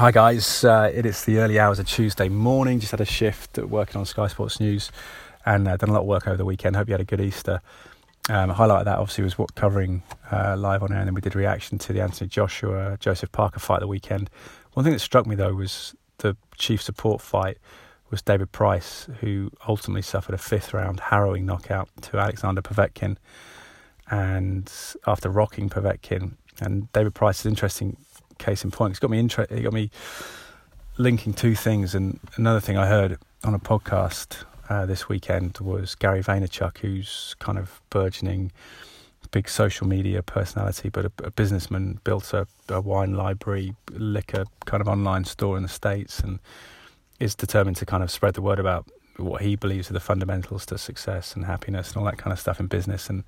Hi guys, uh, it is the early hours of Tuesday morning. Just had a shift working on Sky Sports News and uh, done a lot of work over the weekend. Hope you had a good Easter. Um, highlight of that obviously was what covering uh, live on air, and then we did reaction to the Anthony Joshua Joseph Parker fight the weekend. One thing that struck me though was the chief support fight was David Price, who ultimately suffered a fifth round harrowing knockout to Alexander Povetkin, and after rocking Povetkin, and David Price is interesting case in point. It's got me inter- It got me linking two things. And another thing I heard on a podcast uh, this weekend was Gary Vaynerchuk, who's kind of burgeoning big social media personality, but a, a businessman, built a, a, wine library, liquor kind of online store in the States, and is determined to kind of spread the word about what he believes are the fundamentals to success and happiness and all that kind of stuff in business and,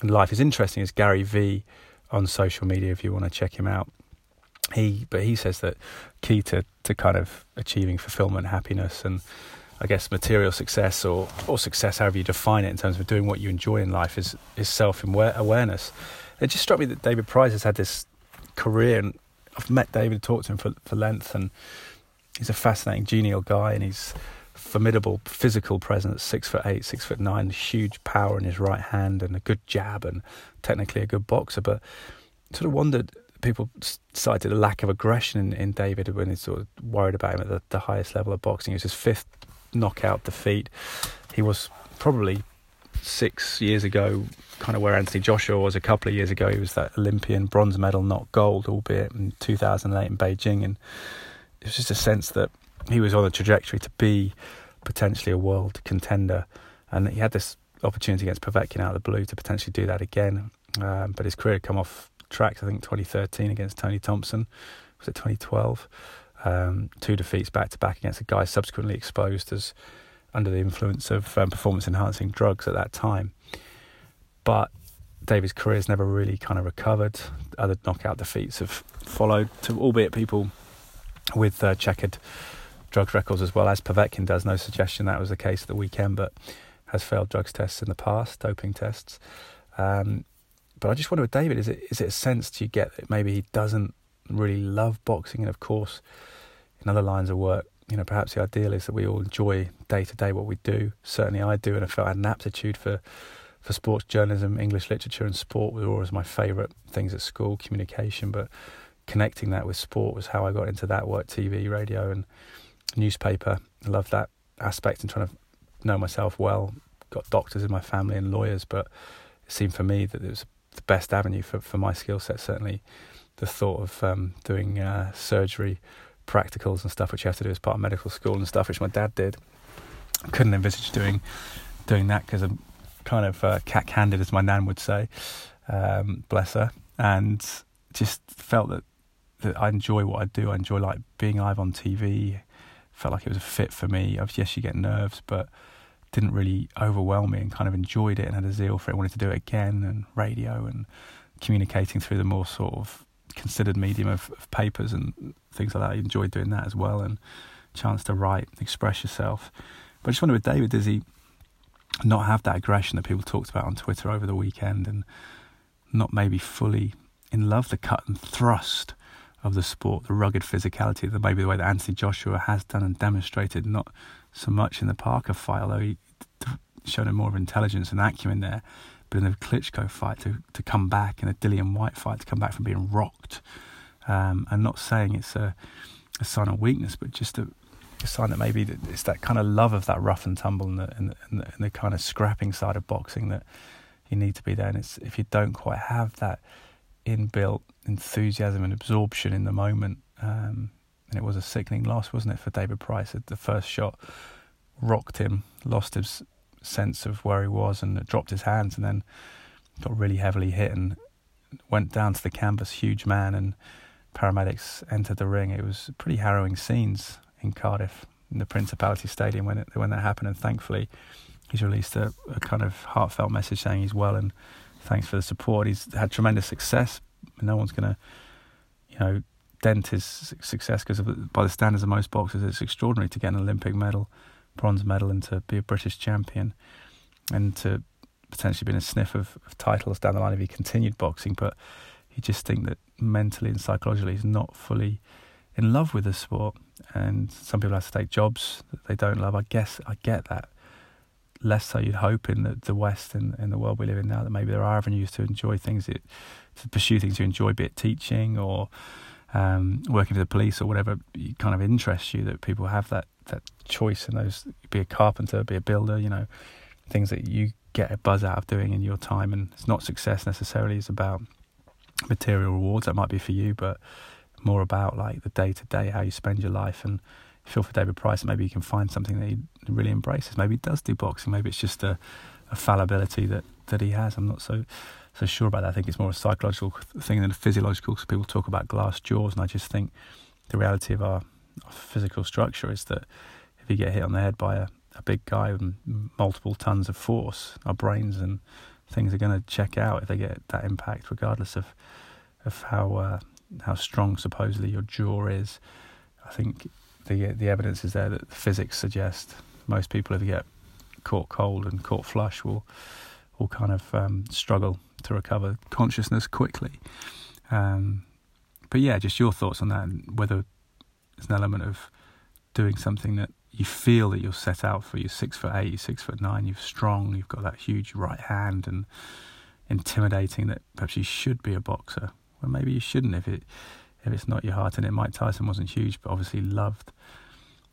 and life. is interesting is Gary V on social media if you want to check him out he but he says that key to to kind of achieving fulfillment happiness and I guess material success or or success however you define it in terms of doing what you enjoy in life is is self awareness it just struck me that David Price has had this career and I've met David talked to him for for length and he's a fascinating genial guy and he's formidable physical presence six foot eight six foot nine huge power in his right hand and a good jab and technically a good boxer but sort of wondered people cited a lack of aggression in, in David when he's sort of worried about him at the, the highest level of boxing. It was his fifth knockout defeat. He was probably six years ago, kind of where Anthony Joshua was a couple of years ago. He was that Olympian bronze medal, not gold, albeit in 2008 in Beijing. And it was just a sense that he was on a trajectory to be potentially a world contender. And he had this opportunity against Povetkin out of the blue to potentially do that again. Um, but his career had come off tracks. I think 2013 against Tony Thompson. Was it 2012? Um, two defeats back to back against a guy subsequently exposed as under the influence of um, performance enhancing drugs at that time. But David's career has never really kind of recovered. Other knockout defeats have followed, to albeit people with uh, checkered drugs records as well as Povetkin does. No suggestion that was the case at the weekend, but has failed drugs tests in the past, doping tests. Um, but I just wonder with David, is it is it a sense do you get that maybe he doesn't really love boxing? And of course, in other lines of work, you know, perhaps the ideal is that we all enjoy day to day what we do. Certainly, I do, and I felt I had an aptitude for for sports journalism, English literature, and sport were always my favourite things at school. Communication, but connecting that with sport was how I got into that work. TV, radio, and newspaper. I love that aspect and trying to know myself well. Got doctors in my family and lawyers, but it seemed for me that it was the best avenue for, for my skill set. Certainly, the thought of um, doing uh, surgery practicals and stuff, which you have to do as part of medical school and stuff, which my dad did. Couldn't envisage doing doing that because I'm kind of uh, cat-handed, as my nan would say. Um, bless her, and just felt that that I enjoy what I do. I enjoy like being live on TV. Felt like it was a fit for me. Yes, you get nerves, but didn't really overwhelm me and kind of enjoyed it and had a zeal for it. wanted to do it again and radio and communicating through the more sort of considered medium of, of papers and things like that. I enjoyed doing that as well and chance to write, express yourself. But I just wonder with David, does he not have that aggression that people talked about on Twitter over the weekend and not maybe fully in love the cut and thrust of the sport, the rugged physicality, the maybe the way that Anthony Joshua has done and demonstrated, not so much in the Parker fight, although he showed a more of intelligence and acumen there. But in the Klitschko fight, to, to come back, in the Dillian Whyte fight, to come back from being rocked, um, I'm not saying it's a, a sign of weakness, but just a, a sign that maybe it's that kind of love of that rough and tumble and the, and the, and the, and the kind of scrapping side of boxing that you need to be there. And it's if you don't quite have that inbuilt enthusiasm and absorption in the moment, um, and it was a sickening loss, wasn't it, for David Price? The first shot rocked him, lost his sense of where he was, and dropped his hands, and then got really heavily hit and went down to the canvas, huge man, and paramedics entered the ring. It was pretty harrowing scenes in Cardiff, in the Principality Stadium when it, when that happened, and thankfully he's released a, a kind of heartfelt message saying he's well and thanks for the support. He's had tremendous success. No one's going to, you know, dent his success because by the standards of most boxers, it's extraordinary to get an Olympic medal, bronze medal, and to be a British champion, and to potentially be in a sniff of, of titles down the line if he continued boxing. But you just think that mentally and psychologically he's not fully in love with the sport, and some people have to take jobs that they don't love. I guess I get that. Less so you'd hope in the, the West and in the world we live in now that maybe there are avenues to enjoy things, that, to pursue things you enjoy, be it teaching or um, working for the police or whatever kind of interests you. That people have that that choice and those. Be a carpenter, be a builder. You know, things that you get a buzz out of doing in your time, and it's not success necessarily. It's about material rewards. That might be for you, but more about like the day to day, how you spend your life. And feel for David Price, maybe you can find something that he really embraces. Maybe he does do boxing. Maybe it's just a, a fallibility that, that he has. I'm not so so sure about that. I think it's more a psychological thing than a physiological. Because people talk about glass jaws, and I just think the reality of our, our physical structure is that if you get hit on the head by a, a big guy with multiple tons of force, our brains and things are going to check out if they get that impact, regardless of of how uh, how strong supposedly your jaw is. I think the the evidence is there that physics suggest most people, if they get caught cold and caught flush, will will kind of um, struggle to recover consciousness quickly. Um, but yeah, just your thoughts on that, and whether it's an element of doing something that you feel that you're set out for. You're six foot eight, you're six foot nine, you're strong, you've got that huge right hand, and intimidating that perhaps you should be a boxer. Well, maybe you shouldn't if it if it's not your heart And it. Mike Tyson wasn't huge, but obviously loved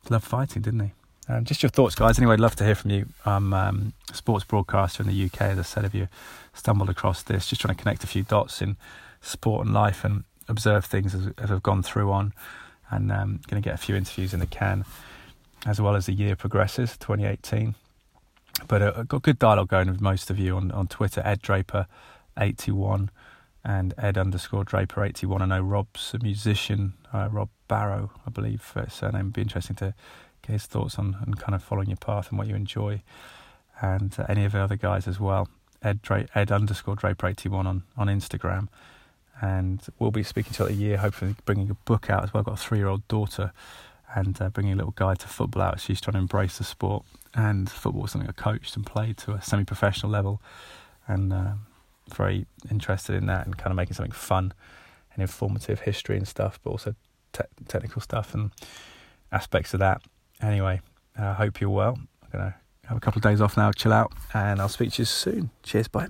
loved fighting, didn't he? Um, just your thoughts, guys. Anyway, I'd love to hear from you. I'm um, sports broadcaster in the UK, as I said. If you stumbled across this, just trying to connect a few dots in sport and life and observe things as, as I've gone through on, and um, going to get a few interviews in the can as well as the year progresses, 2018. But uh, I've got good dialogue going with most of you on, on Twitter, Ed Draper81 and Ed underscore Draper81. I know Rob's a musician, uh, Rob Barrow, I believe uh, surname. It'd be interesting to his thoughts on and kind of following your path and what you enjoy. And uh, any of the other guys as well. Ed, Dra- Ed underscore Draper81 on, on Instagram. And we'll be speaking to you a year, hopefully bringing a book out as well. I've got a three year old daughter and uh, bringing a little guide to football out. She's trying to embrace the sport, and football is something I coached and played to a semi professional level, and uh, very interested in that and kind of making something fun and informative history and stuff, but also te- technical stuff and aspects of that. Anyway, I uh, hope you're well. I'm going to have a couple of days off now, chill out, and I'll speak to you soon. Cheers, bye.